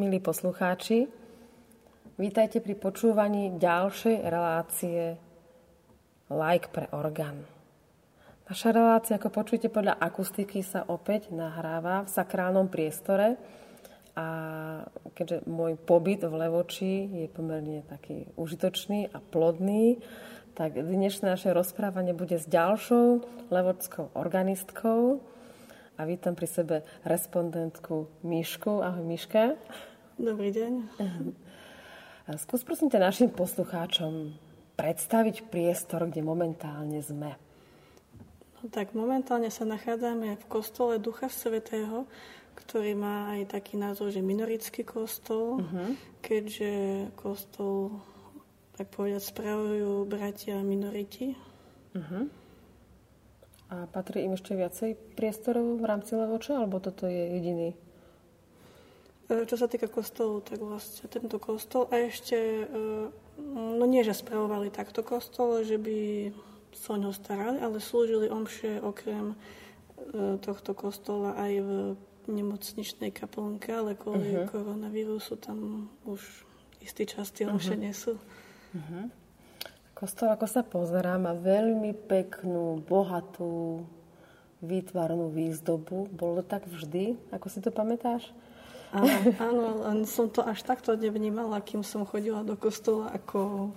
milí poslucháči. Vítajte pri počúvaní ďalšej relácie Like pre orgán. Naša relácia, ako počujete podľa akustiky, sa opäť nahráva v sakrálnom priestore a keďže môj pobyt v Levoči je pomerne taký užitočný a plodný, tak dnešné naše rozprávanie bude s ďalšou levočskou organistkou a vítam pri sebe respondentku Mišku. Ahoj Miška. Dobrý deň. Skús prosím ťa našim poslucháčom predstaviť priestor, kde momentálne sme. No, tak momentálne sa nachádzame v kostole Ducha Svetého, ktorý má aj taký názov, že minorický kostol, uh-huh. keďže kostol tak povedať, spravujú bratia minoriti. Uh-huh. A patrí im ešte viacej priestorov v rámci Levoča, alebo toto je jediný? E, čo sa týka kostolu, tak vlastne tento kostol a ešte, e, no nie, že spravovali takto kostol, že by sa o ňo starali, ale slúžili omše okrem e, tohto kostola aj v nemocničnej kaplnke, ale kvôli uh-huh. koronavírusu tam už istý čas tie omše uh-huh. nie sú. Uh-huh. Kostol, ako sa pozerá, má veľmi peknú, bohatú, výtvarnú výzdobu. Bolo to tak vždy, ako si to pamätáš? Áno, áno, len som to až takto nevnímala, kým som chodila do kostola ako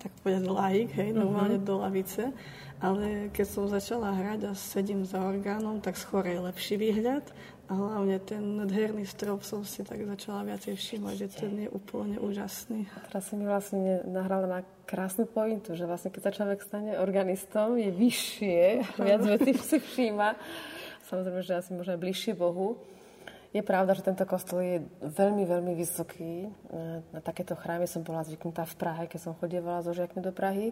tak povedať laik, hej, normálne uh-huh. do lavice. Ale keď som začala hrať a sedím za orgánom, tak skôr je lepší výhľad a hlavne ten nadherný strop som si tak začala viacej všímať, že ten je úplne úžasný. A teraz si mi vlastne nahrala na krásnu pointu, že vlastne keď sa človek stane organistom, je vyššie, viac vecí si všíma. Samozrejme, že asi možno bližšie Bohu. Je pravda, že tento kostol je veľmi, veľmi vysoký. Na takéto chrámy som bola zvyknutá v Prahe, keď som chodievala so žiakmi do Prahy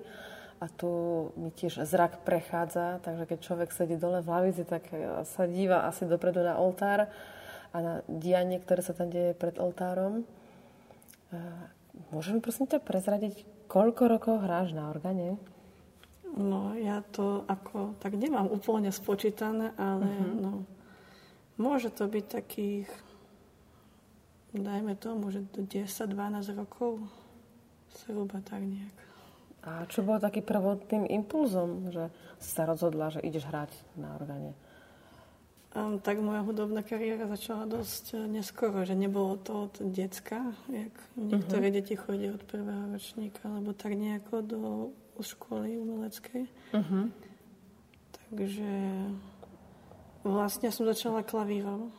a tu mi tiež zrak prechádza, takže keď človek sedí dole v lavici, tak sa díva asi dopredu na oltár a na dianie, ktoré sa tam deje pred oltárom. Môžeme prosím ťa prezradiť, koľko rokov hráš na organe? No, ja to ako, tak nemám úplne spočítané, ale uh-huh. no, môže to byť takých, dajme tomu, že 10-12 rokov, zhruba tak nejak. A čo bolo taký prvotným impulzom, že si sa rozhodla, že ideš hrať na orgáne? Um, tak moja hudobná kariéra začala dosť eh, neskoro, že nebolo to od decka, jak niektoré uh-huh. deti chodia od prvého ročníka, alebo tak nejako do školy umeleckej. Uh-huh. Takže vlastne som začala klavírom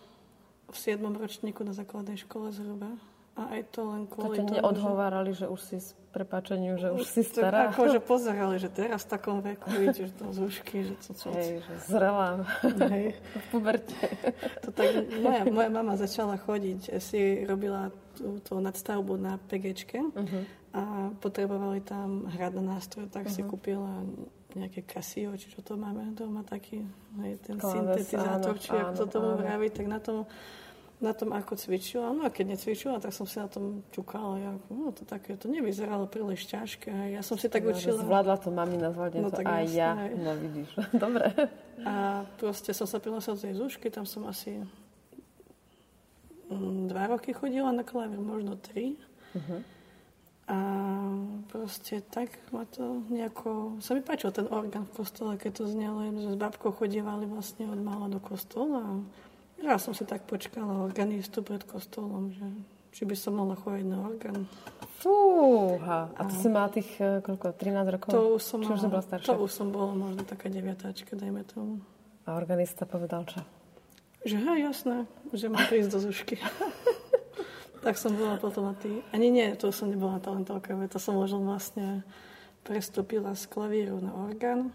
v 7. ročníku na základnej škole zhruba. A aj to len kvôli to tomu, neodhovárali, že... že už si s prepáčením, že už si stará. Akože pozerali, že teraz v takom veku ideš do zúšky, že to čo... Hej, že zrelá. Hej. v puberte. To tak, moja, moja mama začala chodiť, si robila tú, nadstavbu na PGčke uh-huh. a potrebovali tam hrať na nástroj, tak uh-huh. si mhm. kúpila nejaké Casio, či čo to máme doma, taký hej, ten Klaves, syntetizátor, či ako to tomu vraví, tak na tom na tom, ako cvičila. No a keď necvičila, tak som si na tom čukala. Ja, no to také, to nevyzeralo príliš ťažké. Ja som si tak no, učila. Zvládla to mamina, zvládne no, to aj ja. Aj. No vidíš, dobre. A proste som sa prihlásila z tej zúšky, tam som asi mm, dva roky chodila na klavír, možno tri. Uh-huh. A proste tak ma to nejako... Sa mi páčil ten orgán v kostole, keď to znelo, že s babkou chodievali vlastne od mala do kostola. A ja som si tak počkala organistu pred kostolom, že či by som mohla chodiť na orgán. Fúha. A to si mala tých, e, koľko, 13 rokov? To už som, mala, bola staršia? To už som bola možno taká deviatáčka, dajme tomu. A organista povedal čo? Že hej, jasné, že mám prísť do zušky. tak som bola potom na tý... Ani nie, to som nebola talentovka, to som možno vlastne prestúpila z klavíru na orgán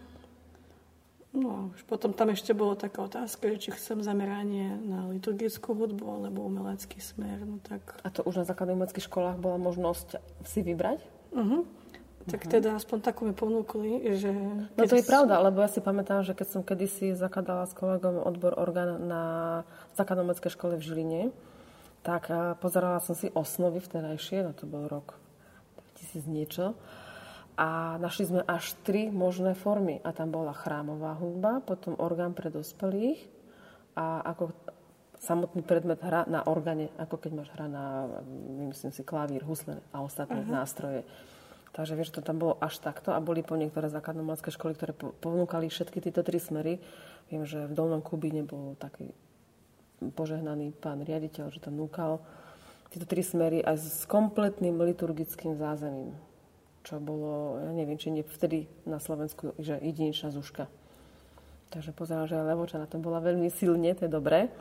No už potom tam ešte bolo taká otázka, či chcem zameranie na liturgickú hudbu alebo umelecký smer. No tak... A to už na základných umeleckých školách bola možnosť si vybrať? Uh-huh. Tak uh-huh. teda aspoň takú mi ponúkli, že... No to je pravda, lebo ja si pamätám, že keď som kedysi zakladala s kolegom odbor orgán na základnej umeleckej škole v Žiline, tak pozerala som si osnovy vtedajšie, no to bol rok 2000 niečo, a našli sme až tri možné formy. A tam bola chrámová hudba, potom orgán pre dospelých a ako samotný predmet hra na organe, ako keď máš hra na, myslím si, klavír, husle a ostatné uh-huh. nástroje. Takže vieš, to tam bolo až takto a boli po niektoré základnomalské školy, ktoré ponúkali všetky tieto tri smery. Viem, že v Dolnom Kubíne bol taký požehnaný pán riaditeľ, že tam núkal tieto tri smery aj s kompletným liturgickým zázemím. Čo bolo, ja neviem, či nie vtedy na Slovensku, že jedinečná zuška. Takže pozeral, že Levoča na tom bola veľmi silne, to je dobré.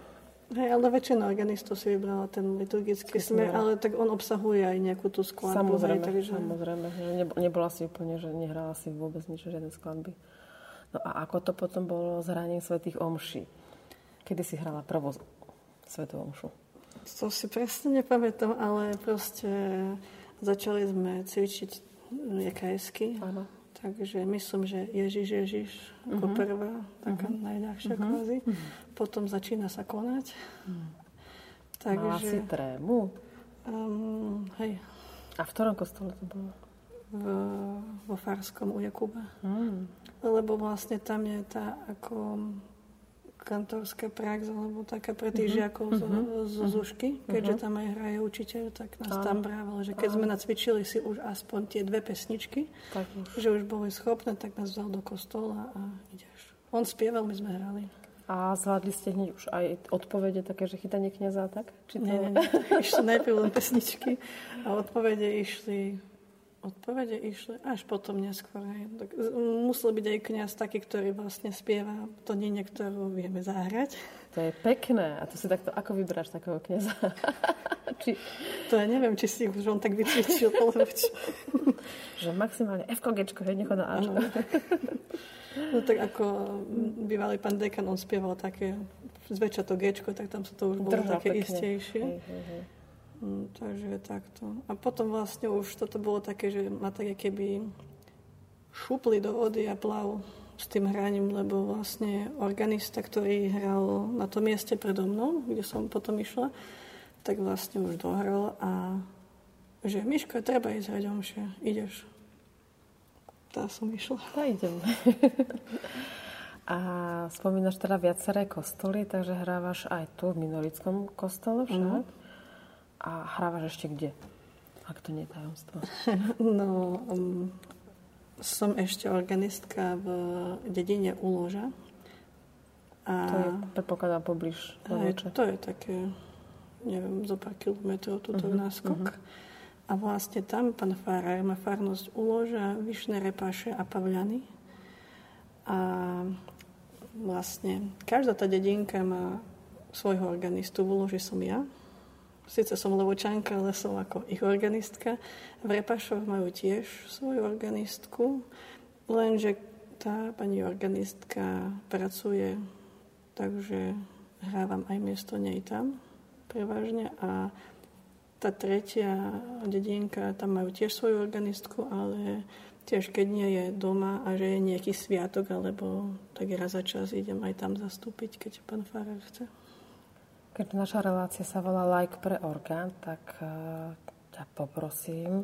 Hej, ale väčšina organistov si vybrala ten liturgický smer, ale tak on obsahuje aj nejakú tú skladbu. Samozrejme, hej, takže... samozrejme. Nebola si úplne, že nehrala si vôbec nič, žiadne skladby. No a ako to potom bolo s hraním svetých omší? Kedy si hrala prvú svetú omšu? To si presne nepamätám, ale proste začali sme cvičiť jakajsky. Áno. Takže myslím, že Ježiš, Ježiš ako uh-huh. prvá, taká uh-huh. najľahšia uh-huh. kvázi. Uh-huh. Potom začína sa konať. Uh-huh. Takže... Mala si trému? Um, hej. A v ktorom kostole to bolo? V, vo Farskom u Jakuba. Uh-huh. Lebo vlastne tam je tá ako kantorská prax, alebo taká pre tých uh-huh. žiakov zo, uh-huh. zo Zušky, keďže uh-huh. tam aj hraje učiteľ, tak nás uh-huh. tam brával, že keď uh-huh. sme nacvičili si už aspoň tie dve pesničky, tak už. že už boli schopné, tak nás vzal do kostola a ideš. On spieval, my sme hrali. A zvládli ste hneď už aj odpovede také, že chytanie kniaza, tak? Či to... Nie, nie, išli najprv len pesničky a odpovede išli Odpovede išli až potom neskôr. Tak musel byť aj kniaz taký, ktorý vlastne spieva to nie ktorú vieme zahrať. To je pekné. A to si takto, ako vyberáš takého kniaza? či... To ja neviem, či si už on tak vycvičil. Že maximálne F, G, hej, nechod na Ačko. No tak ako bývalý pán dekan, on spieval také zväčša to G, tak tam sa to už bolo Držal také pekne. istejšie. Hej, hej, hej. Mm, takže takto. A potom vlastne už toto bolo také, že ma tak keby šupli do vody a plav s tým hraním, lebo vlastne organista, ktorý hral na tom mieste predo mnou, kde som potom išla, tak vlastne už dohral a že Miško, treba ísť hrať omšia, ideš. Tá som išla. A idem. a spomínaš teda viaceré kostoly, takže hrávaš aj tu v Minorickom kostole však? Mm. A hrávaš ešte kde? Ak to nie je tajomstvo. No, um, som ešte organistka v dedine Uloža. A to je, predpokladám, Levoče. To je také, neviem, zo pár kilometrov tuto uh-huh, náskok. Uh-huh. A vlastne tam pán Farár má farnosť Uloža, Vyšné Repáše a Pavľany. A vlastne každá tá dedinka má svojho organistu. V Uloži som ja, Sice som levočanka, ale som ako ich organistka. V Repašoch majú tiež svoju organistku, lenže tá pani organistka pracuje, takže hrávam aj miesto nej tam prevažne a tá tretia dedinka, tam majú tiež svoju organistku, ale tiež keď nie je doma a že je nejaký sviatok, alebo tak raz za čas idem aj tam zastúpiť, keď pán Farar chce. Keď naša relácia sa volá Like pre orgán, tak uh, ťa poprosím,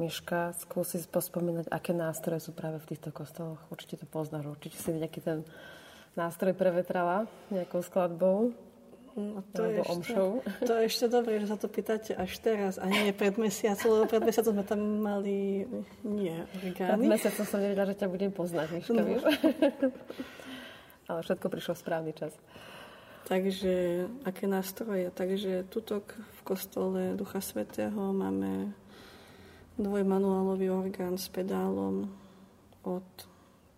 Miška, skúsi pospomínať, aké nástroje sú práve v týchto kostoloch. Určite to poznáš, určite si nejaký ten nástroj prevetrala nejakou skladbou. No, to, je ešte, omšou. to je ešte dobré, že sa to pýtate až teraz a nie pred mesiacom, lebo pred mesiacom sme tam mali nie orgány. Pred mesiacom som nevedela, že ťa budem poznať, Miška, no. vieš? Ale všetko prišlo v správny čas. Takže aké nástroje? Takže tutok v kostole Ducha Svetého máme dvojmanuálový orgán s pedálom od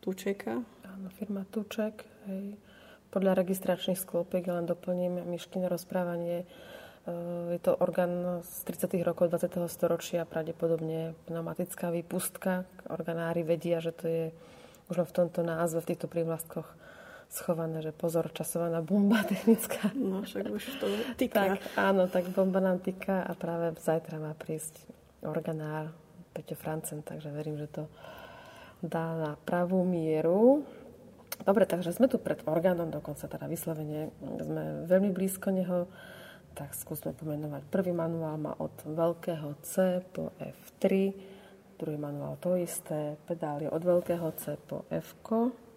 Tučeka. Áno, firma Tuček. Hej. Podľa registračných sklopiek, len doplním Myškine rozprávanie. E, je to orgán z 30. rokov 20. storočia, pravdepodobne pneumatická výpustka. Organári vedia, že to je už v tomto názve, v týchto prívlastkoch schované, že pozor, časovaná bomba technická. No však už to týka. Tak, áno, tak bomba nám týka a práve zajtra má prísť organár Peťo Francen, takže verím, že to dá na pravú mieru. Dobre, takže sme tu pred orgánom, dokonca teda vyslovene sme veľmi blízko neho, tak skúsme pomenovať. Prvý manuál má od veľkého C po F3, druhý manuál to isté, pedál je od veľkého C po F. -ko.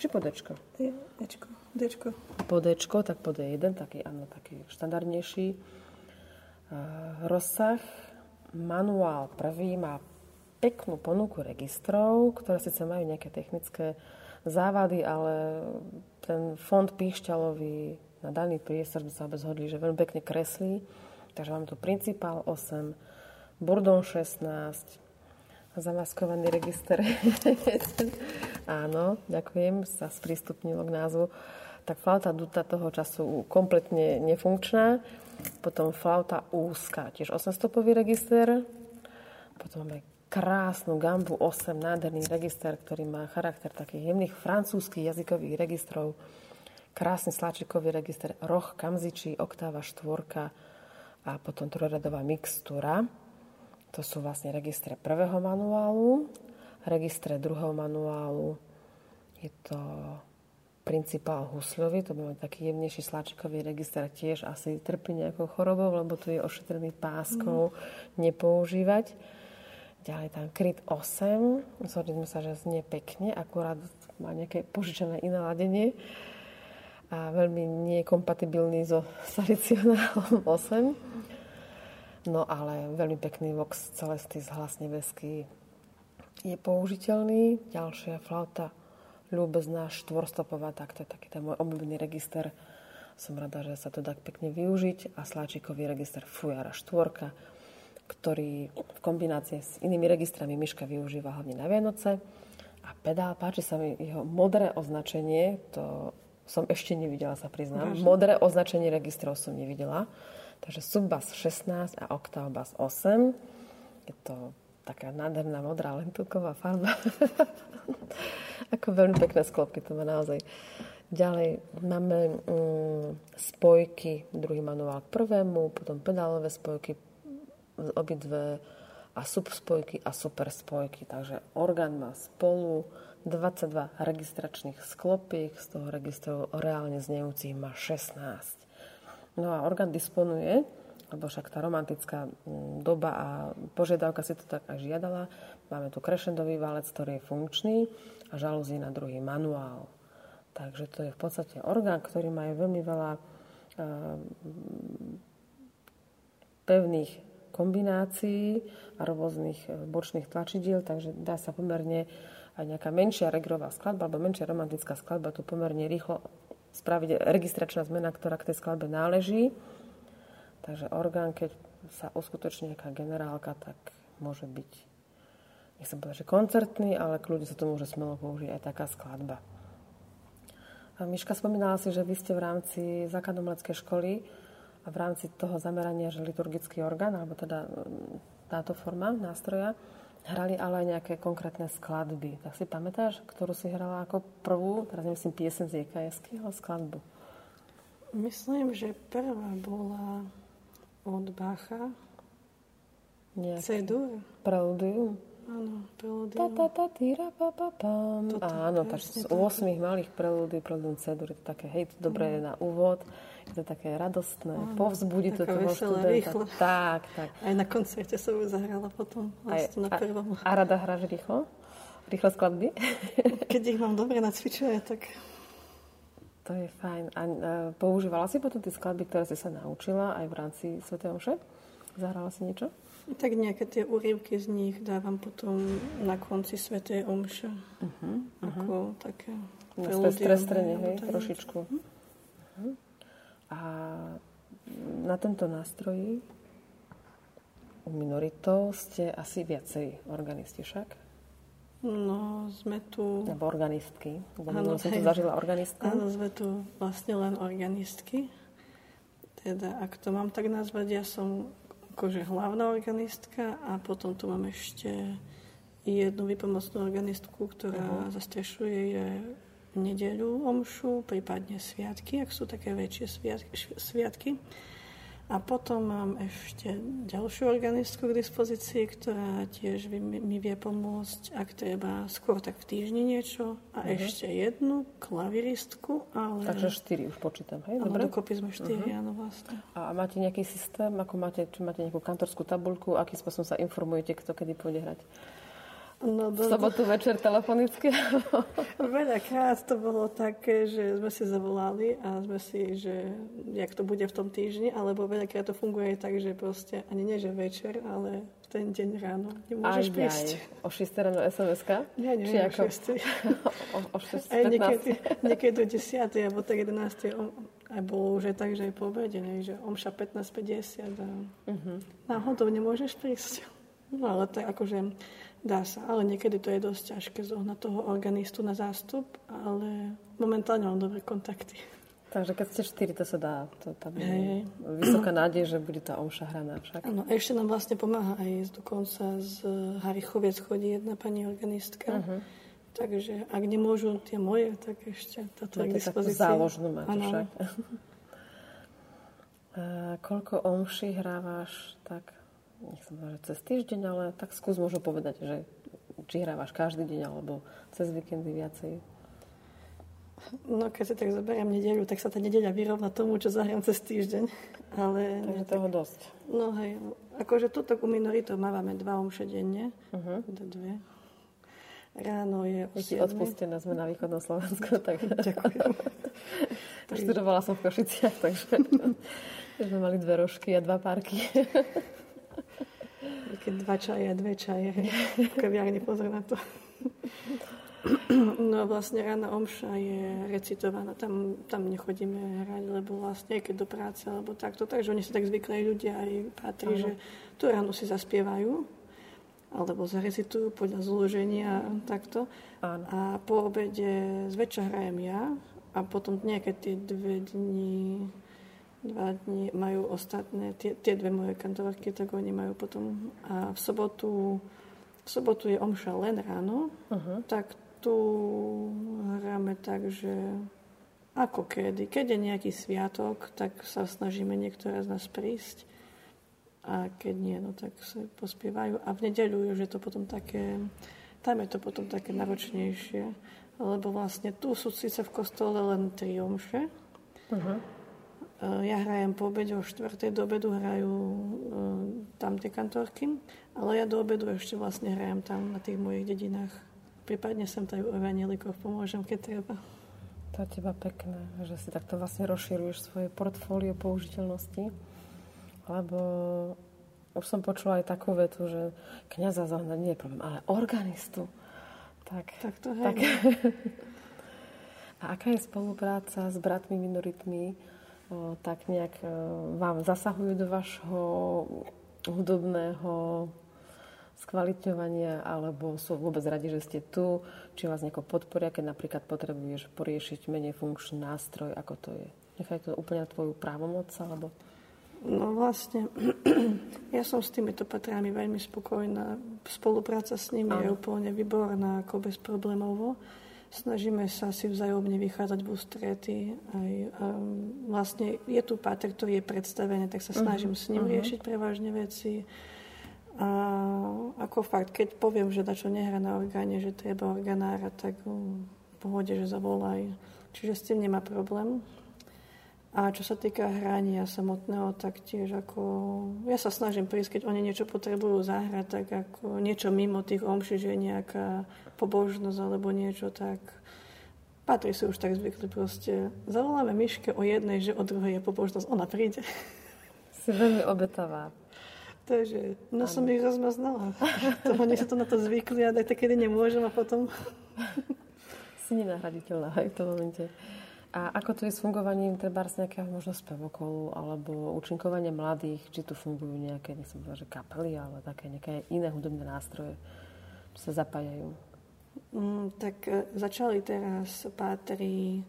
Či po Dčko? Je, Dčko. Dčko. Po Dčko, tak po D1, taký, áno, taký štandardnejší uh, rozsah. Manuál prvý má peknú ponuku registrov, ktoré síce majú nejaké technické závady, ale ten fond píšťalový na daný priestor sme sa zhodli, že veľmi pekne kreslí. Takže máme tu Principál 8, Burdon 16, zamaskovaný register. Áno, ďakujem, sa sprístupnilo k názvu. Tak flauta duta toho času kompletne nefunkčná. Potom flauta úzka, tiež 8-stopový register. Potom máme krásnu gambu 8, nádherný register, ktorý má charakter takých jemných francúzských jazykových registrov. Krásny sláčikový register, roh, kamzičí, oktáva, štvorka a potom trojradová mixtúra. To sú vlastne registre prvého manuálu. Registre druhého manuálu je to principál husľový, to by taký jemnejší sláčikový register, tiež asi trpí nejakou chorobou, lebo tu je ošetrený páskou, mm. nepoužívať. Ďalej tam kryt 8, zhodli sme sa, že znie pekne, akurát má nejaké požičané iné ladenie a veľmi nekompatibilný so salicionálom 8. No ale veľmi pekný Vox Celestis, hlas nebeský, je použiteľný. Ďalšia flauta, ľúbezná štvorstopová, tak to je taký ten môj obľúbený register. Som rada, že sa to dá pekne využiť. A sláčikový register Fujara štvorka, ktorý v kombinácii s inými registrami Myška využíva hlavne na Vianoce. A pedál, páči sa mi jeho modré označenie, to som ešte nevidela, sa priznám. Vážne? Modré označenie registrov som nevidela. Takže subbas 16 a oktávbas 8. Je to taká nádherná modrá lentulková farba. Ako veľmi pekné sklopky to má naozaj. Ďalej máme mm, spojky, druhý manuál k prvému, potom pedálové spojky, obidve a subspojky a super spojky. Takže orgán má spolu 22 registračných sklopík, z toho registrov reálne znejúcich má 16. No a orgán disponuje, lebo však tá romantická mm, doba a požiadavka si to tak aj žiadala. Máme tu krešendový válec, ktorý je funkčný a žalúzi na druhý manuál. Takže to je v podstate orgán, ktorý má veľmi veľa uh, pevných kombinácií a rôznych e, bočných tlačidiel, takže dá sa pomerne aj nejaká menšia regrová skladba alebo menšia romantická skladba tu pomerne rýchlo spraviť registračná zmena, ktorá k tej skladbe náleží. Takže orgán, keď sa uskutoční nejaká generálka, tak môže byť, nechcem povedať, že koncertný, ale kľudne sa to môže smelo použiť aj taká skladba. A Miška spomínala si, že vy ste v rámci základnomleckej školy a v rámci toho zamerania, že liturgický orgán, alebo teda táto forma nástroja, hrali ale aj nejaké konkrétne skladby. Tak si pamätáš, ktorú si hrala ako prvú, teraz nemyslím piesen z jks ale skladbu? Myslím, že prvá bola od Bacha. Nejaký. Cedur. Preludium. Áno, preludium. Ta, ta, ta, tira, pa, pa, pam. Áno, takže z 8 malých prelúdií, preludium Cedur, je to také, hej, to dobré je na úvod je to také radostné, Áno, povzbudí to toho študenta. Rýchlo. Tak, tak. Aj na koncerte som ju zahrala potom, vlastne na prvom. A, a rada hráš rýchlo? Rýchlo skladby? Keď ich mám dobre nacvičené, tak... To je fajn. A, a používala si potom tie skladby, ktoré si sa naučila aj v rámci Sv. Omše? Zahrala si niečo? Tak nejaké tie úryvky z nich dávam potom na konci Sv. Omše. Uh-huh, ako uh-huh. také... Na strestrenie, hej, trošičku. Uh-huh. A na tento nástroj u minoritov ste asi viacej organisti však? No, sme tu... Nebo organistky. Áno, som tu zažila organistka. Áno, sme tu vlastne len organistky. Teda, ak to mám tak nazvať, ja som akože hlavná organistka a potom tu mám ešte jednu vypomocnú organistku, ktorá uh-huh. zastrešuje je nedeľu omšu, prípadne sviatky, ak sú také väčšie sviatky. A potom mám ešte ďalšiu organistku k dispozícii, ktorá tiež mi vie pomôcť, ak treba skôr tak v týždni niečo. A uh-huh. ešte jednu klaviristku. Ale... Takže štyri už počítam, hej? Dobre? dokopy sme štyri, uh-huh. áno vlastne. A máte nejaký systém? Ako máte, či máte nejakú kantorskú tabulku? Akým spôsobom sa informujete, kto kedy pôjde hrať? No, do... V sobotu večer telefonicky? Veľakrát to bolo také, že sme si zavolali a sme si, že jak to bude v tom týždni, alebo veľakrát to funguje tak, že proste ani nie, že večer, ale v ten deň ráno nemôžeš aj, prísť. Aj. O 6 ráno SMS-ka? Nie, nie, Či o ako... 6. o, o 6, aj niekedy, niekedy do 10, alebo tak 11. Aj bolo už aj tak, že aj po obede, že omša 15.50 a uh-huh. náhodou nemôžeš prísť. No ale tak akože dá sa, ale niekedy to je dosť ťažké zohnať toho organistu na zástup, ale momentálne mám dobré kontakty. Takže keď ste štyri, to sa dá. To tam je hey. vysoká nádej, že bude tá omša hraná však. Áno, ešte nám vlastne pomáha aj dokonca z Harichoviec chodí jedna pani organistka. Uh-huh. Takže ak nemôžu tie moje, tak ešte toto je k dispozícii. záložnú máte však. A koľko omší hrávaš tak nechcem povedať cez týždeň, ale tak skús možno povedať, že či hrávaš každý deň alebo cez víkendy viacej. No keď si tak zoberiem nedeľu, tak sa tá nedeľa vyrovná tomu, čo zahrám cez týždeň. Ale Takže toho tak, dosť. No hej, akože tuto u minoritov mávame dva omše denne, uh-huh. dve. Ráno je o Je odpustené, sme na východnom Slovensku, tak... Ďakujem. Študovala som v Košiciach, takže sme mali dve rožky a dva párky. Keď dva čaje dve čaje. V kaviarni pozor na to. No vlastne rána omša je recitovaná, tam, tam nechodíme hrať, lebo vlastne keď do práce alebo takto, takže oni si tak zvykli ľudia aj patrí, ano. že tú ráno si zaspievajú alebo zarecitujú podľa zloženia takto. Ano. A po obede zväčša hrajem ja a potom nejaké tie dve dni dva dní majú ostatné, tie, tie dve moje kantorky, tak oni majú potom. A v sobotu, v sobotu je omša len ráno, uh-huh. tak tu hráme tak, že ako kedy. Keď je nejaký sviatok, tak sa snažíme niektoré z nás prísť. A keď nie, no tak sa pospievajú. A v nedeľu je to potom také, tam je to potom také náročnejšie. Lebo vlastne tu sú síce v kostole len tri omše, uh-huh. Eh, ja hrajem po obede, o 4. do obedu hrajú uh, tam tie kantorky, ale ja do obedu ešte vlastne hrajem tam na tých mojich dedinách. Prípadne sem tady u evanielikov pomôžem, keď treba. To je teba pekné, že si takto vlastne rozširuješ svoje portfólio použiteľnosti, lebo už som počula aj takú vetu, že kniaza zahnať nie je problém, ale organistu. Tak, tak to hej. Tak. A aká je spolupráca s bratmi minoritmi? Tak nejak e, vám zasahujú do vašho hudobného skvalitňovania, alebo sú vôbec radi, že ste tu, či vás nejako podporia, keď napríklad potrebuješ poriešiť menej funkčný nástroj, ako to je. Nechaj to úplne tvoju právomoc, alebo... No vlastne, ja som s týmito patrami veľmi spokojná. Spolupráca s nimi Aha. je úplne výborná, ako bezproblémovo. Snažíme sa si vzájomne vychádzať v ústrety. Aj, um, vlastne je tu páter, ktorý je predstavený, tak sa mhm, snažím uh-huh. s ním uh-huh. riešiť prevažne veci. A ako fakt, keď poviem, že dačo nehrá na orgáne, že treba organára, tak um, v pohode, že zavolaj. Čiže s tým nemá problém. A čo sa týka hrania samotného, tak tiež ako... Ja sa snažím prísť, keď oni niečo potrebujú zahrať, tak ako niečo mimo tých omší, že nejaká pobožnosť alebo niečo, tak patrí si už tak zvykli proste. Zavoláme Myške o jednej, že o druhej je pobožnosť, ona príde. Si veľmi obetavá. Takže, no ano. som ich rozmaznala. To, oni sa to na to zvykli a tak kedy nemôžem a potom... Si nenahraditeľná aj v tom momente. A ako to je s fungovaním treba z nejakého možno spevokolu alebo účinkovania mladých? Či tu fungujú nejaké, nechcem povedať, že kapely, ale také nejaké iné hudobné nástroje, čo sa zapájajú? Mm, tak e, začali teraz pátri,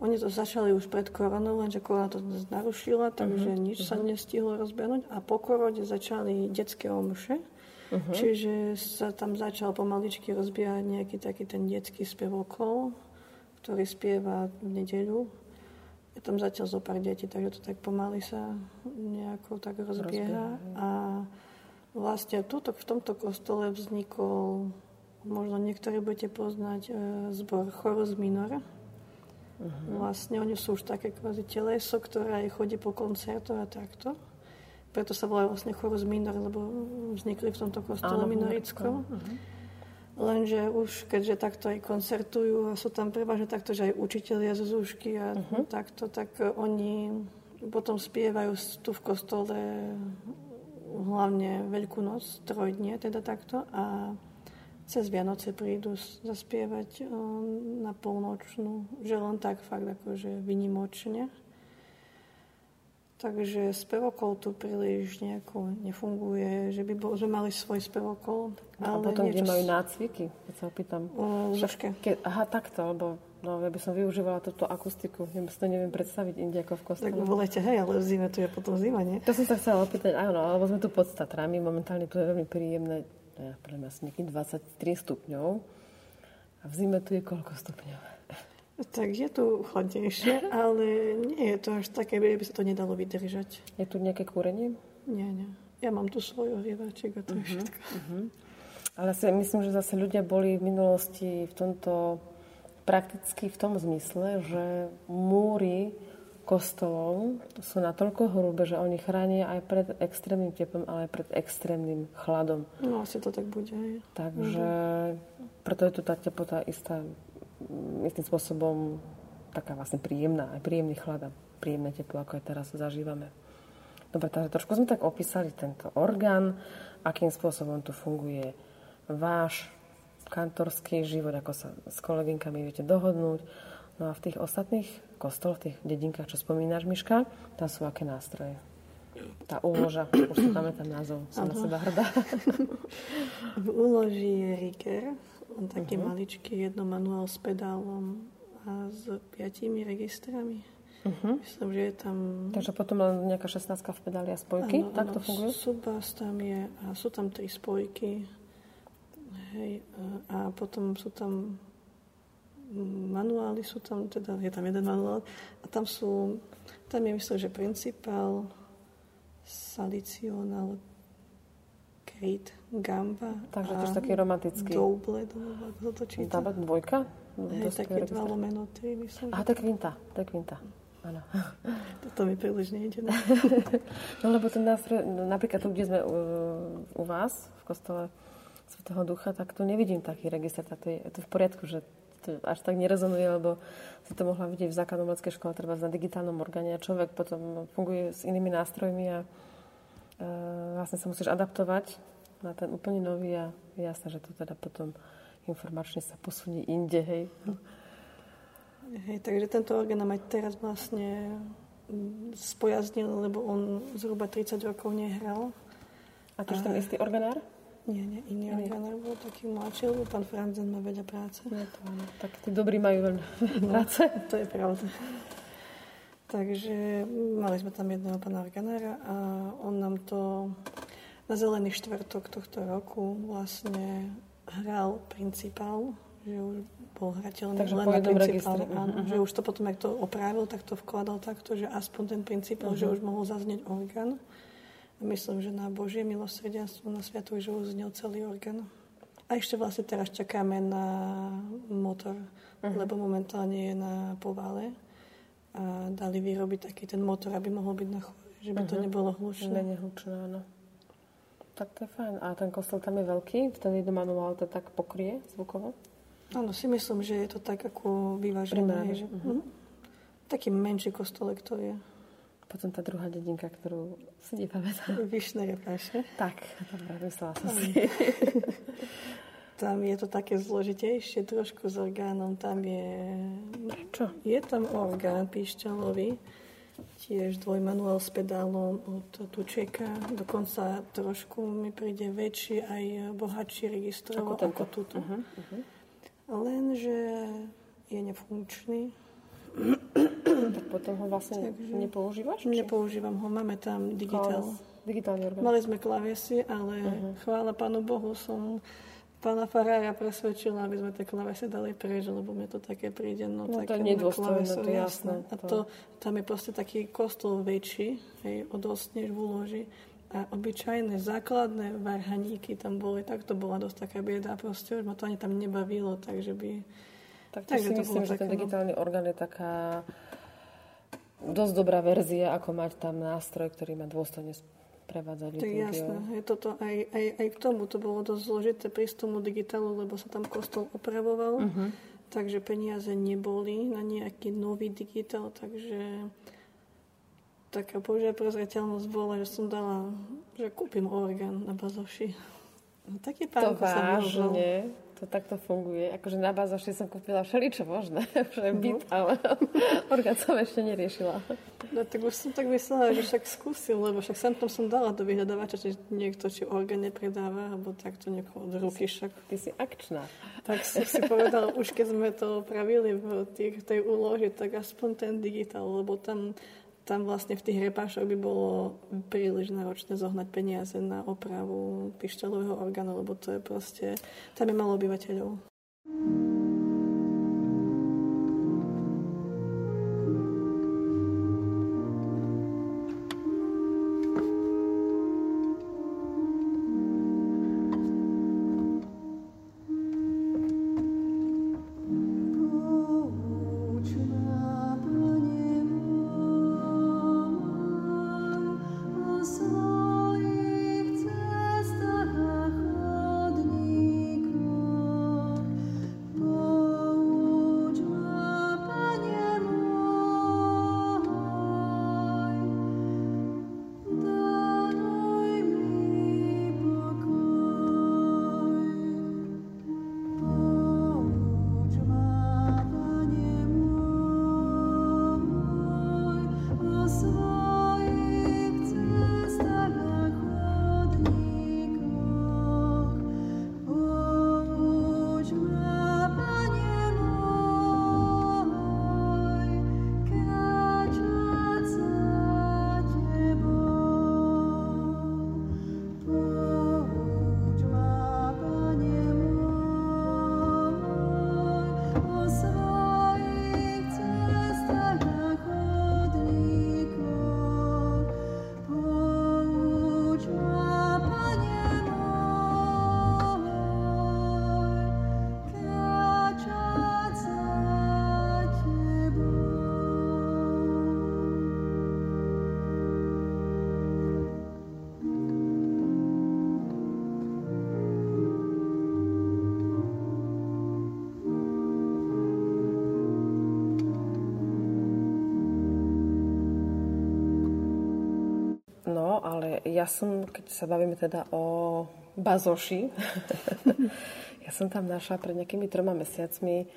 oni to začali už pred koronou, lenže korona to narušila, takže uh-huh, nič uh-huh. sa nestihlo rozbehnúť. A po korode začali detské omše, uh-huh. čiže sa tam začal pomaličky rozbiehať nejaký taký ten detský spevokol ktorý spieva v nedeľu. Je tam zatiaľ zo pár detí, takže to tak pomaly sa nejako tak rozbieha. A vlastne tuto, v tomto kostole vznikol, možno niektorí budete poznať, e, zbor Chorus Minor. Uh-huh. Vlastne oni sú už také kvázi teleso, ktoré aj chodí po koncertoch a takto. Preto sa volajú vlastne Chorus Minor, lebo vznikli v tomto kostole minorickom. Uh-huh. Lenže už keďže takto aj koncertujú a sú tam prevažne takto, že aj učitelia zo Zúšky a uh-huh. takto, tak oni potom spievajú tu v kostole hlavne Veľkú noc, trojdnie teda takto a cez Vianoce prídu zaspievať na polnočnú, že len tak fakt akože vynimočne. Takže spevokol tu príliš nejako nefunguje, že by bol, že mali svoj spevokol. No, a potom, niečo... kde majú nácviky, keď sa opýtam. Uh, Ke, aha, takto, lebo no, ja by som využívala túto akustiku. Ja si to neviem predstaviť inde ako v kostole. Tak v lete, hej, ale v zime tu je potom zima, nie? To som sa chcela opýtať, áno, alebo sme tu pod Tatrami, momentálne tu je veľmi príjemné, ja, pre mňa asi nejakých 23 stupňov. A v zime tu je koľko stupňov? Tak je tu chladnejšie, ale nie je to až také, že by sa to nedalo vydržať. Je tu nejaké kúrenie? Nie, nie. Ja mám tu svoj ohrievaček a to uh-huh, je mhm, všetko. Uh-huh. Ale si myslím, že zase ľudia boli v minulosti v tomto prakticky v tom zmysle, že múry kostolov sú natoľko hrubé, že oni chránia aj pred extrémnym teplom, ale aj pred extrémnym chladom. No asi to tak bude. Takže uh-huh. preto je tu tá teplota istá istým spôsobom taká vlastne príjemná, aj príjemný chlad a príjemné teplo, ako aj teraz zažívame. Dobre, takže trošku sme tak opísali tento orgán, akým spôsobom tu funguje váš kantorský život, ako sa s kolegynkami viete dohodnúť. No a v tých ostatných kostoloch, v tých dedinkách, čo spomínaš, Miška, tam sú aké nástroje? Tá úloža, už si pamätám názov, som na seba hrdá. v úloži je Riker, on taký uh-huh. maličký, jedno manuál s pedálom a s piatimi registrami. Uh-huh. Myslím, že je tam... Takže potom len nejaká 16 v pedáli a spojky? Ano, tak to funguje? Subas tam je a sú tam tri spojky. Hej, a potom sú tam manuály, sú tam, teda je tam jeden manuál a tam sú, tam je myslím, že principál, salicional, Kate, Gamba. Takže je taký romantický. Double, ako to číta. Double, dvojka? Hej, také dva lomeno tri, myslím. Aha, je kvinta, to je kvinta. Áno. Toto mi príliš nejde. No. no lebo ten nástroj, napríklad tu, kde sme u, u vás, v kostole Svetého Ducha, tak tu nevidím taký register, tak to je, to je v poriadku, že to až tak nerezonuje, lebo si to mohla vidieť v základnom škole, treba na digitálnom orgáne a človek potom funguje s inými nástrojmi a Eh, vlastne sa musíš adaptovať na ten úplne nový a jasné, že to teda potom informačne sa posunie inde, hej. Hej, takže tento orgán aj teraz vlastne mm, spojaznil, lebo on zhruba 30 rokov nehral. A to je ten istý organár? Nie, nie, iný nie. organár bol taký mladší, lebo pán Franzen má veľa práce. Nie, to, tak tí dobrí majú veľa no, práce. To je pravda. Takže mali sme tam jedného pána organára a on nám to na zelený štvrtok tohto roku vlastne hral principál, že už bol hrateľný Takže len na principál. Áno, uh-huh. Že už to potom, ak to opravil, tak to vkladal takto, že aspoň ten principál, uh-huh. že už mohol zaznieť orgán. Myslím, že na Božie milosrdenstvo, na Sviatú, už znel celý orgán. A ešte vlastne teraz čakáme na motor, uh-huh. lebo momentálne je na povále a dali vyrobiť taký ten motor, aby mohol byť na chore, že by to uh-huh. nebolo hlučné. Menej hlučné, áno. Tak to je fajn. A ten kostol tam je veľký? Vtedy do manuál to tak pokrie zvukovo? Áno, si myslím, že je to tak ako vyvážené. Že, uh-huh. Taký menší kostolek to je. Potom tá druhá dedinka, ktorú si nepamätám. Vyšné je Tak, dobré, myslela som si. Tam je to také zložitejšie trošku s orgánom. Tam je... Čo? Je tam orgán píšťalový, tiež dvojmanuál s pedálom od Tučeka. Dokonca trošku mi príde väčší aj bohatší register ako, ako. Uh-huh, uh-huh. Lenže je nefunkčný. Tak potom ho vlastne Takže nepoužívaš? Či? Nepoužívam ho, máme tam digitál. Digitálny orgán. Mali sme klávesy, ale uh-huh. chvála Pánu Bohu som pána Farára presvedčila, aby sme tie klavese dali preč, lebo mi to také príde. No, no to je nedôstojné, to jasné. A to, tam je proste taký kostol väčší, hej, o dosť než v úloži. A obyčajné základné varhaníky tam boli, tak to bola dosť taká bieda. Proste už ma to ani tam nebavilo, takže by... Tak to takže si to myslím, že ten no. digitálny orgán je taká dosť dobrá verzia, ako mať tam nástroj, ktorý má dôstojne prevádzať Tak jasné, je toto aj, aj, aj k tomu to bolo dosť zložité prísť tomu digitálu, lebo sa tam kostol opravoval, uh-huh. takže peniaze neboli na nejaký nový digitál, takže taká Božia prozreteľnosť bola, že som dala, že kúpim orgán na bazoši. No, taký pán to vážne? To takto funguje. Akože na bazoši som kúpila všeličo možné. Že byt, no. ale orgán som ešte neriešila. No tak už som tak myslela, že však skúsim, lebo však sem tam som dala do vyhľadávača, či niekto či orgán nepredáva, alebo takto niekoho do ruky však. Ty si akčná. Tak som si povedala, už keď sme to pravili v tých, tej úloži, tak aspoň ten digitál, lebo tam tam vlastne v tých repášoch by bolo príliš náročné zohnať peniaze na opravu pišťalového orgánu, lebo to je proste, tam je malo obyvateľov. Ja som, keď sa bavíme teda o bazoši, ja som tam našla pred nejakými troma mesiacmi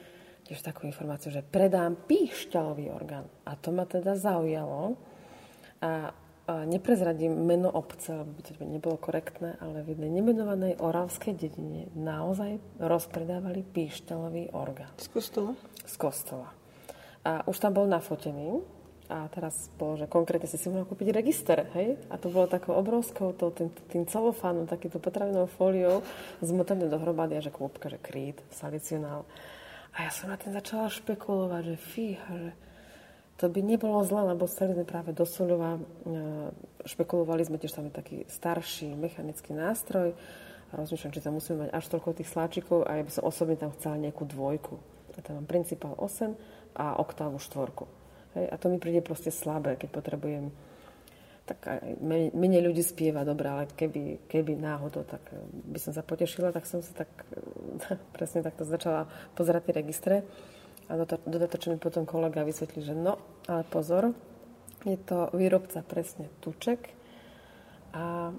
tiež takú informáciu, že predám píšťalový orgán. A to ma teda zaujalo. A, a neprezradím meno obce, lebo by to nebolo korektné, ale v jednej nemenovanej oravskej dedine naozaj rozpredávali píšťalový orgán. Z kostola? Z kostola. A už tam bol nafotený, a teraz bolo, že konkrétne si si mohla kúpiť register, hej? A to bolo takou obrovskou, to, tým, tým celofánom, takýto potravinou fóliou, zmotané dohromady a že kôpka, že krít, salicionál. A ja som na tým začala špekulovať, že fíha, že to by nebolo zle, lebo chceli sme práve do Soľova, e, špekulovali sme tiež tam taký starší mechanický nástroj a rozmýšľam, či tam musíme mať až toľko tých sláčikov a ja by som osobne tam chcela nejakú dvojku. Ja tam mám principál 8 a oktávu štvorku. Hej, a to mi príde proste slabé, keď potrebujem tak menej, ľudí spieva dobre, ale keby, keby náhodou, tak eh, by som sa potešila, tak som sa tak presne takto začala pozerať tie registre. A dodatočne mi potom kolega vysvetlí, že no, ale pozor, je to výrobca presne Tuček a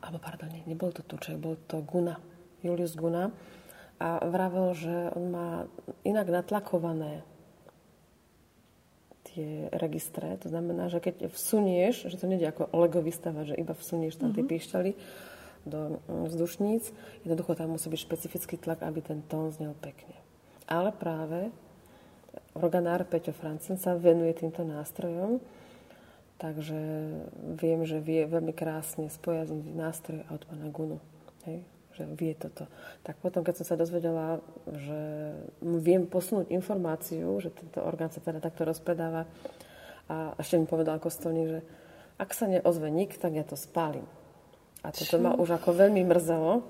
alebo pardon, nie, nebol to Tuček, bol to Guna, Julius Guna a vravel, že on má inak natlakované tie registre. To znamená, že keď vsunieš, že to nie je ako Lego výstava, že iba vsunieš tam tie mhm. píšťaly do mm, vzdušníc, jednoducho tam musí byť špecifický tlak, aby ten tón znel pekne. Ale práve organár Peťo Francen sa venuje týmto nástrojom, takže viem, že vie veľmi krásne spojazniť nástroj od pána Gunu. Hej? Že vie toto. Tak potom, keď som sa dozvedela, že viem posunúť informáciu, že tento orgán sa teda takto rozpredáva a ešte mi povedal kostolník, že ak sa neozve nik, tak ja to spálim. A toto Čo? ma už ako veľmi mrzelo,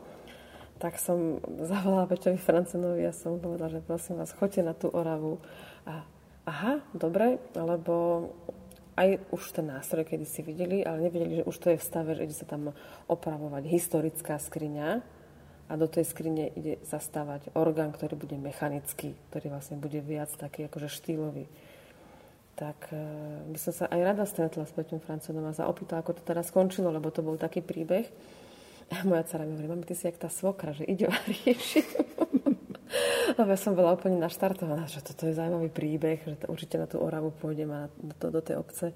tak som zavolala Peťovi Francenovi a som povedala, že prosím vás, choďte na tú Oravu. A aha, dobre, lebo aj už ten nástroj kedy si videli, ale nevedeli, že už to je v stave, že ide sa tam opravovať historická skriňa a do tej skrine ide zastávať orgán, ktorý bude mechanický, ktorý vlastne bude viac taký akože štýlový. Tak by som sa aj rada stretla s Peťom Francodom a zaopýtala, ako to teraz skončilo, lebo to bol taký príbeh. A moja dcera mi hovorí, mami, ty si jak tá svokra, že ide a rieši. Lebo ja som bola úplne naštartovaná, že toto je zaujímavý príbeh, že určite na tú Oravu pôjdem a do, to, do tej obce.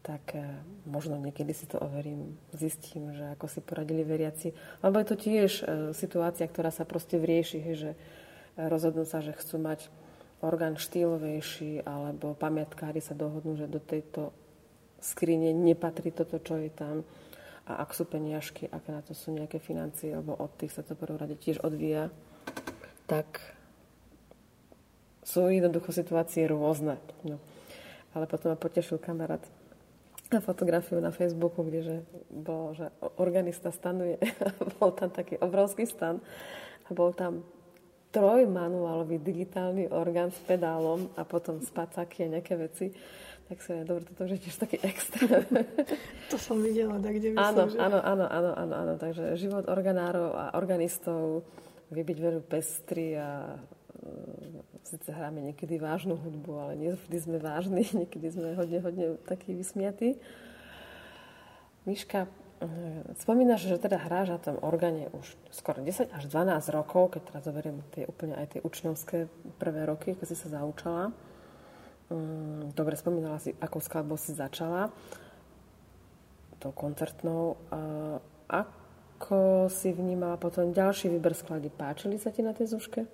Tak e, možno niekedy si to overím, zistím, že ako si poradili veriaci. Lebo je to tiež e, situácia, ktorá sa proste vrieši, že rozhodnú sa, že chcú mať orgán štýlovejší, alebo pamiatkári sa dohodnú, že do tejto skrine nepatrí toto, čo je tam. A ak sú peniažky, ak na to sú nejaké financie, lebo od tých sa to prvom rade tiež odvíja, tak sú jednoducho situácie rôzne. No. Ale potom ma potešil kamarát na fotografiu na Facebooku, kde že bol, že organista stanuje. bol tam taký obrovský stan a bol tam trojmanuálový digitálny orgán s pedálom a potom spacáky a nejaké veci. Tak sa dobre, toto je tiež taký extra. to som videla, tak kde myslím, áno, že... áno, áno, áno, áno, áno. Takže život organárov a organistov vie byť veľmi pestrý a e, síce hráme niekedy vážnu hudbu, ale nie vždy sme vážni, niekedy sme hodne, hodne takí vysmiatí. Miška, spomínaš, že teda hráš na tom orgáne už skoro 10 až 12 rokov, keď teraz zoberiem tie úplne aj tie učňovské prvé roky, keď si sa zaučala. Mm, dobre, spomínala si, akou skladbou si začala, tou koncertnou. Ako ako si vnímala potom ďalší výber skladí? Páčili sa ti na tej zuške?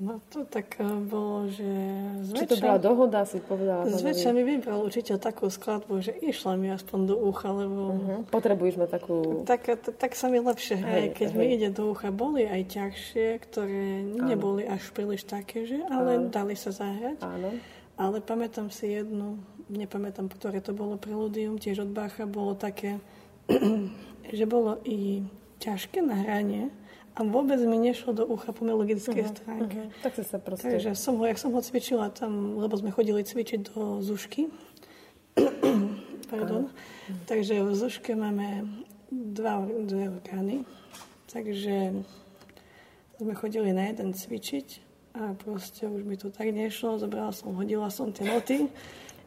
No to tak eh, bolo, že zväčša... Či to bola dohoda, si povedala? Zväčša mi vybral učiteľ takú skladbu, že išla mi aspoň do ucha, lebo... Uh-huh. Potrebuješ ma takú... Tak, tak, tak sa mi lepšie hraje, keď hej. mi ide do ucha. Boli aj ťažšie, ktoré Áno. neboli až príliš také, že, ale Áno. dali sa zahrať. Áno. Ale pamätám si jednu, nepamätám, ktoré to bolo preludium, tiež od Bacha, bolo také že bolo i ťažké na hranie a vôbec mi nešlo do ucha po melodickej uh-huh, stránke. Uh-huh. Tak si sa proste... Takže som ho, jak som ho cvičila tam, lebo sme chodili cvičiť do Zušky. Pardon. Uh-huh. Takže v Zuške máme dva, dve orgány. Takže sme chodili na jeden cvičiť a proste už mi to tak nešlo. Zobrala som, hodila som tie noty.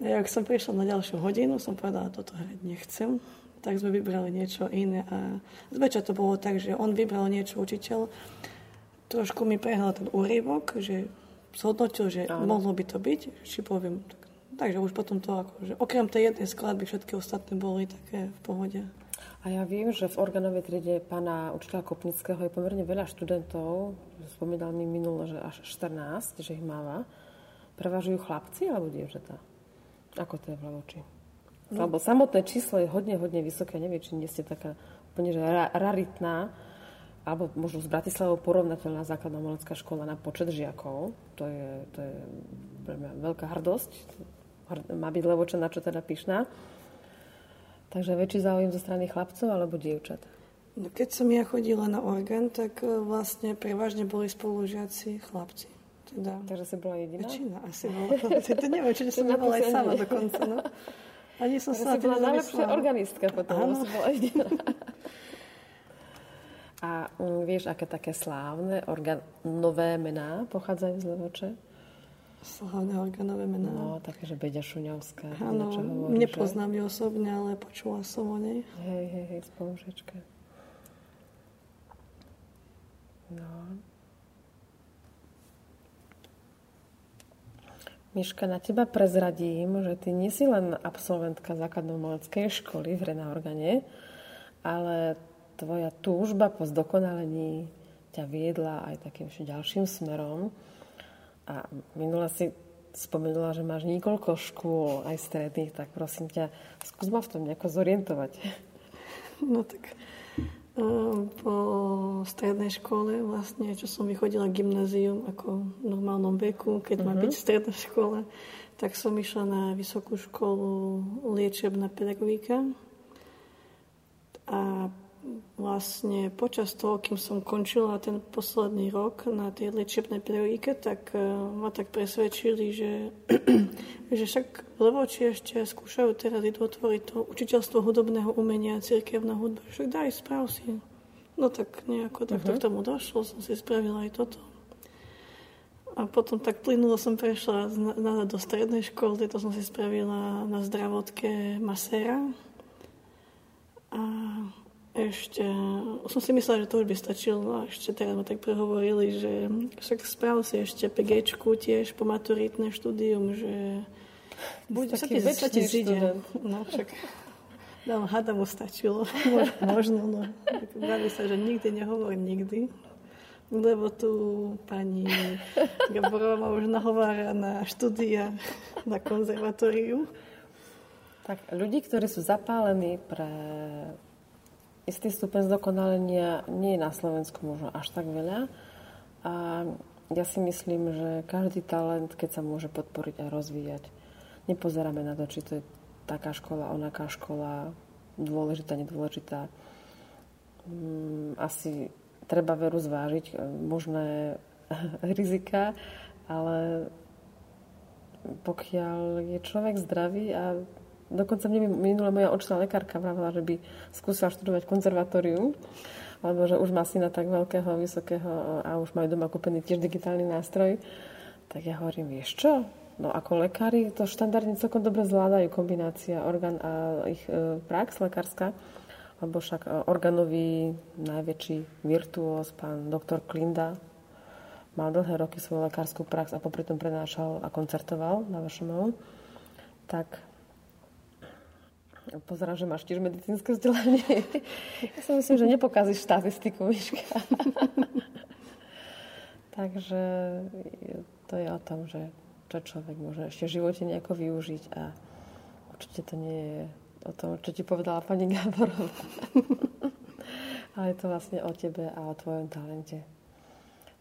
A jak som prišla na ďalšiu hodinu, som povedala, toto hrať nechcem tak sme vybrali niečo iné. A zväčša to bolo tak, že on vybral niečo učiteľ, trošku mi prehral ten úryvok, že zhodnotil, že Áno. mohlo by to byť, či poviem. Tak, takže už potom to ako, že okrem tej jednej skladby všetky ostatné boli také v pohode. A ja viem, že v organovej triede pána učiteľa Kopnického je pomerne veľa študentov, spomínal mi minulo, že až 14, že ich máva. Prevažujú chlapci alebo dievčatá? Ako to je v Levoči? No. Lebo samotné číslo je hodne, hodne vysoké. Neviem, či nie ste taká úplne že ra- raritná, alebo možno s Bratislavou porovnateľná základná umelecká škola na počet žiakov. To je, to je pre mňa veľká hrdosť. Má byť Levoča na čo teda pyšná. Takže väčší záujem zo strany chlapcov alebo dievčat? No keď som ja chodila na orgán, tak e, vlastne prevažne boli spolužiaci chlapci. Teda, Takže si bola jediná? Väčšina asi bola. to neviem, či som nebola aj sama dokonca. No. Ani som sa bola najlepšia organistka potom. Bola A um, vieš, aké také slávne organové mená pochádzajú z Levoče? Slávne organové mená? No, také, že Beďa Šuňovská. Áno, nepoznám ju osobne, ale počula som o nej. Hej, hej, hej, spolužečka. No. Miška, na teba prezradím, že ty nie si len absolventka základno-umeleckej školy v Renaorgane, ale tvoja túžba po zdokonalení ťa viedla aj takým ďalším smerom. A minule si spomenula, že máš niekoľko škôl, aj stredných, tak prosím ťa, skús ma v tom nejako zorientovať. No tak po strednej škole vlastne, čo som vychodila gymnázium ako v normálnom veku, keď uh-huh. má mhm. byť stredná škola, tak som išla na vysokú školu liečebná pedagogika a vlastne počas toho, kým som končila ten posledný rok na tej liečebnej pedagogike, tak uh, ma tak presvedčili, že, že však Levoči ešte skúšajú teraz idú otvoriť to učiteľstvo hudobného umenia a cirkevná hudba. Však daj, správ si. No tak nejako tak uh-huh. k tomu došlo, som si spravila aj toto. A potom tak plynulo som prešla na, do strednej školy, to som si spravila na zdravotke masera. A ešte, som si myslela, že to už by stačilo, a ešte teraz ma tak prehovorili, že však správ si ešte PGčku tiež po maturitné štúdium, že buď sa ti, sa ti zíde. No však No, hada mu stačilo. Možno, no. Vraví sa, že nikdy nehovorím nikdy lebo tu pani Gaborová už nahovára na štúdia na konzervatóriu. Tak ľudí, ktorí sú zapálení pre istý stupeň zdokonalenia, nie je na Slovensku možno až tak veľa. A ja si myslím, že každý talent, keď sa môže podporiť a rozvíjať, nepozeráme na to, či to je taká škola, onaká škola, dôležitá, nedôležitá. Mm, asi treba veru zvážiť e, možné rizika, ale pokiaľ je človek zdravý a dokonca mne minule moja očná lekárka vravila, že by skúsila študovať konzervatóriu, alebo že už má syna tak veľkého, vysokého a už majú doma kúpený tiež digitálny nástroj, tak ja hovorím, vieš čo? No ako lekári to štandardne celkom dobre zvládajú kombinácia orgán a ich e, prax lekárska lebo však e, organový najväčší virtuós, pán doktor Klinda, mal dlhé roky svoju lekárskú prax a popri tom prenášal a koncertoval na vašom tak pozerám, že máš tiež medicínske vzdelanie. ja si myslím, že nepokazíš štatistiku, Miška. Takže to je o tom, že čo človek môže ešte v živote nejako využiť a určite to nie je o tom, čo ti povedala pani Gáborová. Ale je to vlastne o tebe a o tvojom talente.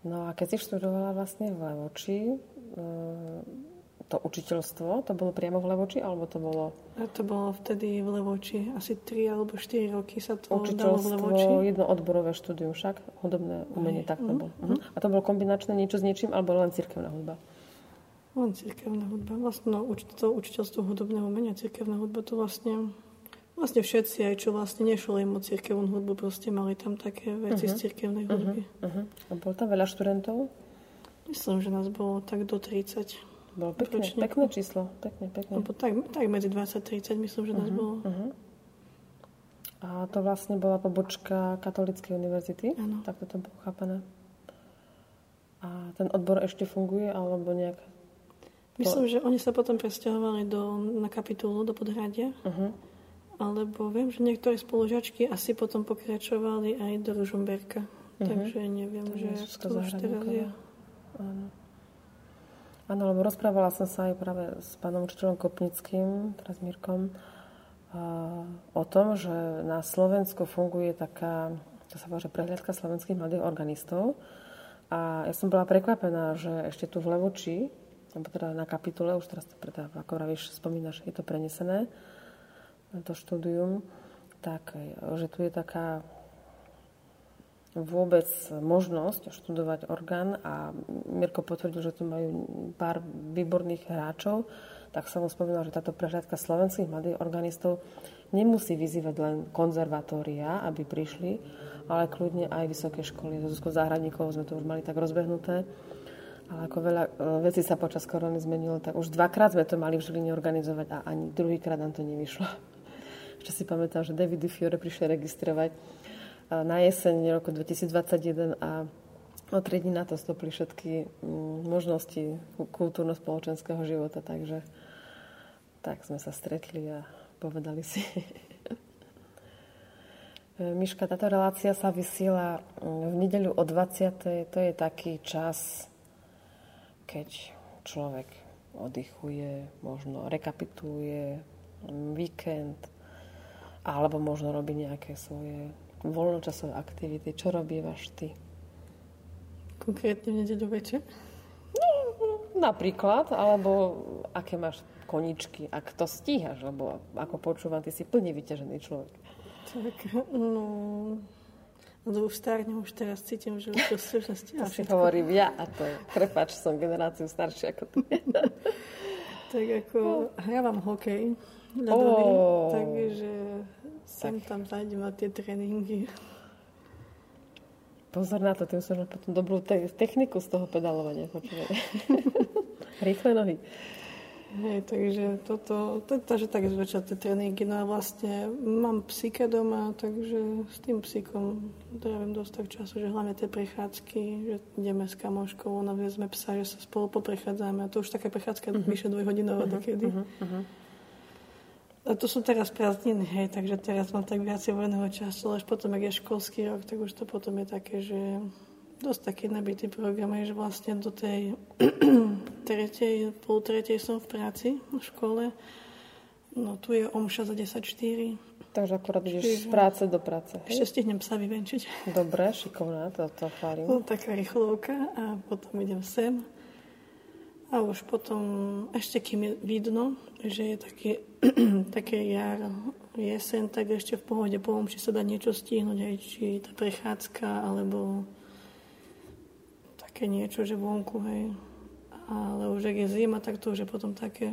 No a keď si študovala vlastne v Levoči, e, to učiteľstvo, to bolo priamo v Levoči, alebo to bolo... A to bolo vtedy v Levoči. Asi 3 alebo 4 roky sa to učiteľstvo, v Levoči. jedno odborové štúdium však, hudobné umenie, tak to mm, bolo. Uh-huh. A to bolo kombinačné niečo s niečím, alebo len cirkevná hudba? Len cirkevná hudba. Vlastne no, to učiteľstvo hudobného umenia, cirkevná hudba, to vlastne Vlastne všetci, aj čo vlastne nešlo im o cirkevnú hudbu, proste mali tam také veci uh-huh. z mhm. cirkevnej hudby. Uh-huh. A bolo tam veľa študentov? Myslím, že nás bolo tak do 30. Bolo pekné, pekné číslo. Pekne, pekne. Lebo tak, tak medzi 20 a 30 myslím, že nás uh-huh. bolo. Uh-huh. A to vlastne bola pobočka Katolíckej univerzity? Áno. Tak to bolo chápané. A ten odbor ešte funguje, alebo nejak Myslím, že oni sa potom presťahovali do, na kapitulu do Podhradia. Uh-huh. Alebo viem, že niektoré spolužačky asi potom pokračovali aj do Ružomberka. Uh-huh. Takže neviem, to že to už teraz je. Áno. Áno, lebo rozprávala som sa aj práve s pánom učiteľom Kopnickým, teraz Mirkom, o tom, že na Slovensku funguje taká, to sa volá, že prehliadka slovenských mladých organistov. A ja som bola prekvapená, že ešte tu v Levoči, alebo teda na kapitule, už teraz to teda, ako vravíš, spomínaš, je to prenesené to štúdium, tak že tu je taká vôbec možnosť študovať orgán a Mirko potvrdil, že tu majú pár výborných hráčov, tak som mu spomínala, že táto prehľadka slovenských mladých organistov nemusí vyzývať len konzervatória, aby prišli, ale kľudne aj vysoké školy. So Zuzkou Záhradníkovou sme to už mali tak rozbehnuté ale ako veľa e, vecí sa počas korony zmenilo, tak už dvakrát sme to mali v Žiline organizovať a ani druhýkrát nám to nevyšlo. Ešte si pamätám, že David Fiore prišiel registrovať na jeseň roku 2021 a o tri dní na to stopli všetky mm, možnosti kultúrno-spoločenského života, takže tak sme sa stretli a povedali si. Miška, táto relácia sa vysiela mm, v nedeľu o 20. To je taký čas, keď človek oddychuje, možno rekapituluje víkend, alebo možno robí nejaké svoje voľnočasové aktivity. Čo robívaš ty? Konkrétne v nedeľu večer? No, napríklad, alebo aké máš koničky, ak to stíhaš, lebo ako počúvam, ty si plne vyťažený človek. Tak, no... No už starne, už teraz cítim, že už to slušnosti. To si hovorím ja a to, prepač, som generáciu staršia ako ty. tak ako hrávam hokej ľadový, oh, takže sem tak. tam zajdem na tie tréningy. Pozor na to, ty musíš mať potom dobrú te- techniku z toho pedalovania. Rýchle nohy. Hej, takže toto, to, takže tak zväčša tie tréningy. No a vlastne mám psíka doma, takže s tým psíkom trávim dosť tak času, že hlavne tie prechádzky, že ideme s kamoškou, naviezme psa, že sa spolu poprechádzame. A to už taká prechádzka uh-huh. vyše dvojhodinová uh-huh. takedy. Uh-huh. A to sú teraz prázdniny, hej, takže teraz mám tak viacej voľného času, až potom, ak je školský rok, tak už to potom je také, že dosť taký nabitý program, že vlastne do tej tretej, pol tretej som v práci v škole. No tu je omša za 10.4. Takže akurát ideš z práce do práce. Hej? Ešte stihnem sa vyvenčiť. Dobre, šikovná, to, to chválim. No, taká rýchlovka a potom idem sem. A už potom, ešte kým je vidno, že je také, také jar, jesen, tak ešte v pohode po omši sa dá niečo stihnúť, aj či tá prechádzka, alebo také niečo, že vonku, hej. Ale už ak je zima, tak to už je potom také...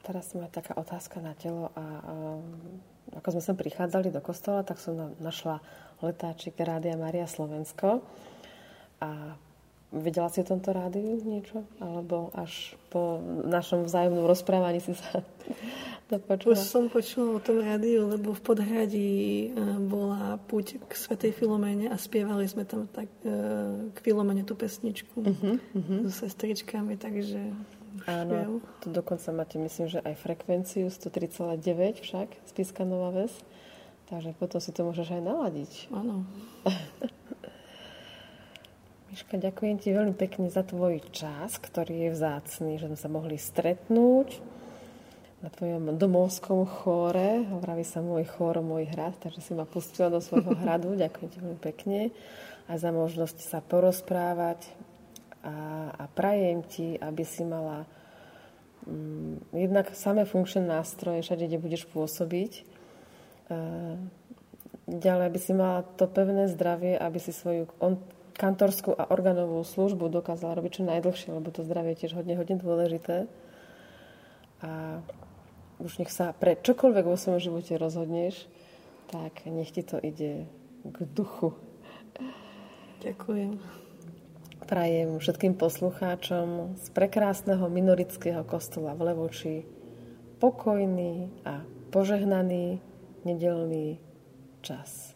Teraz som taká otázka na telo a, a ako sme sem prichádzali do kostola, tak som na, našla letáčik Rádia Maria Slovensko a vedela si o tomto rádiu niečo? Alebo až po našom vzájomnom rozprávaní si sa Už som počula o tom rádiu, lebo v Podhradí e, bola púť k Svetej Filomene a spievali sme tam tak, e, k Filomene tú pesničku uh-huh, uh-huh. so sestričkami, takže Áno, tu dokonca máte, myslím, že aj frekvenciu 103,9 však, Spiska Nová Ves. Takže potom si to môžeš aj naladiť. Áno. Miška, ďakujem ti veľmi pekne za tvoj čas, ktorý je vzácný, že sme sa mohli stretnúť na tvojom domovskom chóre. Hovorí sa môj chór, môj hrad, takže si ma pustila do svojho hradu. Ďakujem ti veľmi pekne a za možnosť sa porozprávať a, a prajem ti, aby si mala um, jednak samé funkčné nástroje všade, kde budeš pôsobiť. Uh, ďalej, aby si mala to pevné zdravie, aby si svoju on, kantorskú a organovú službu dokázala robiť čo najdlhšie, lebo to zdravie je tiež hodne, hodne dôležité. A už nech sa pre čokoľvek vo svojom živote rozhodneš, tak nech ti to ide k duchu. Ďakujem. Prajem všetkým poslucháčom z prekrásneho minorického kostola v Levoči pokojný a požehnaný nedelný čas.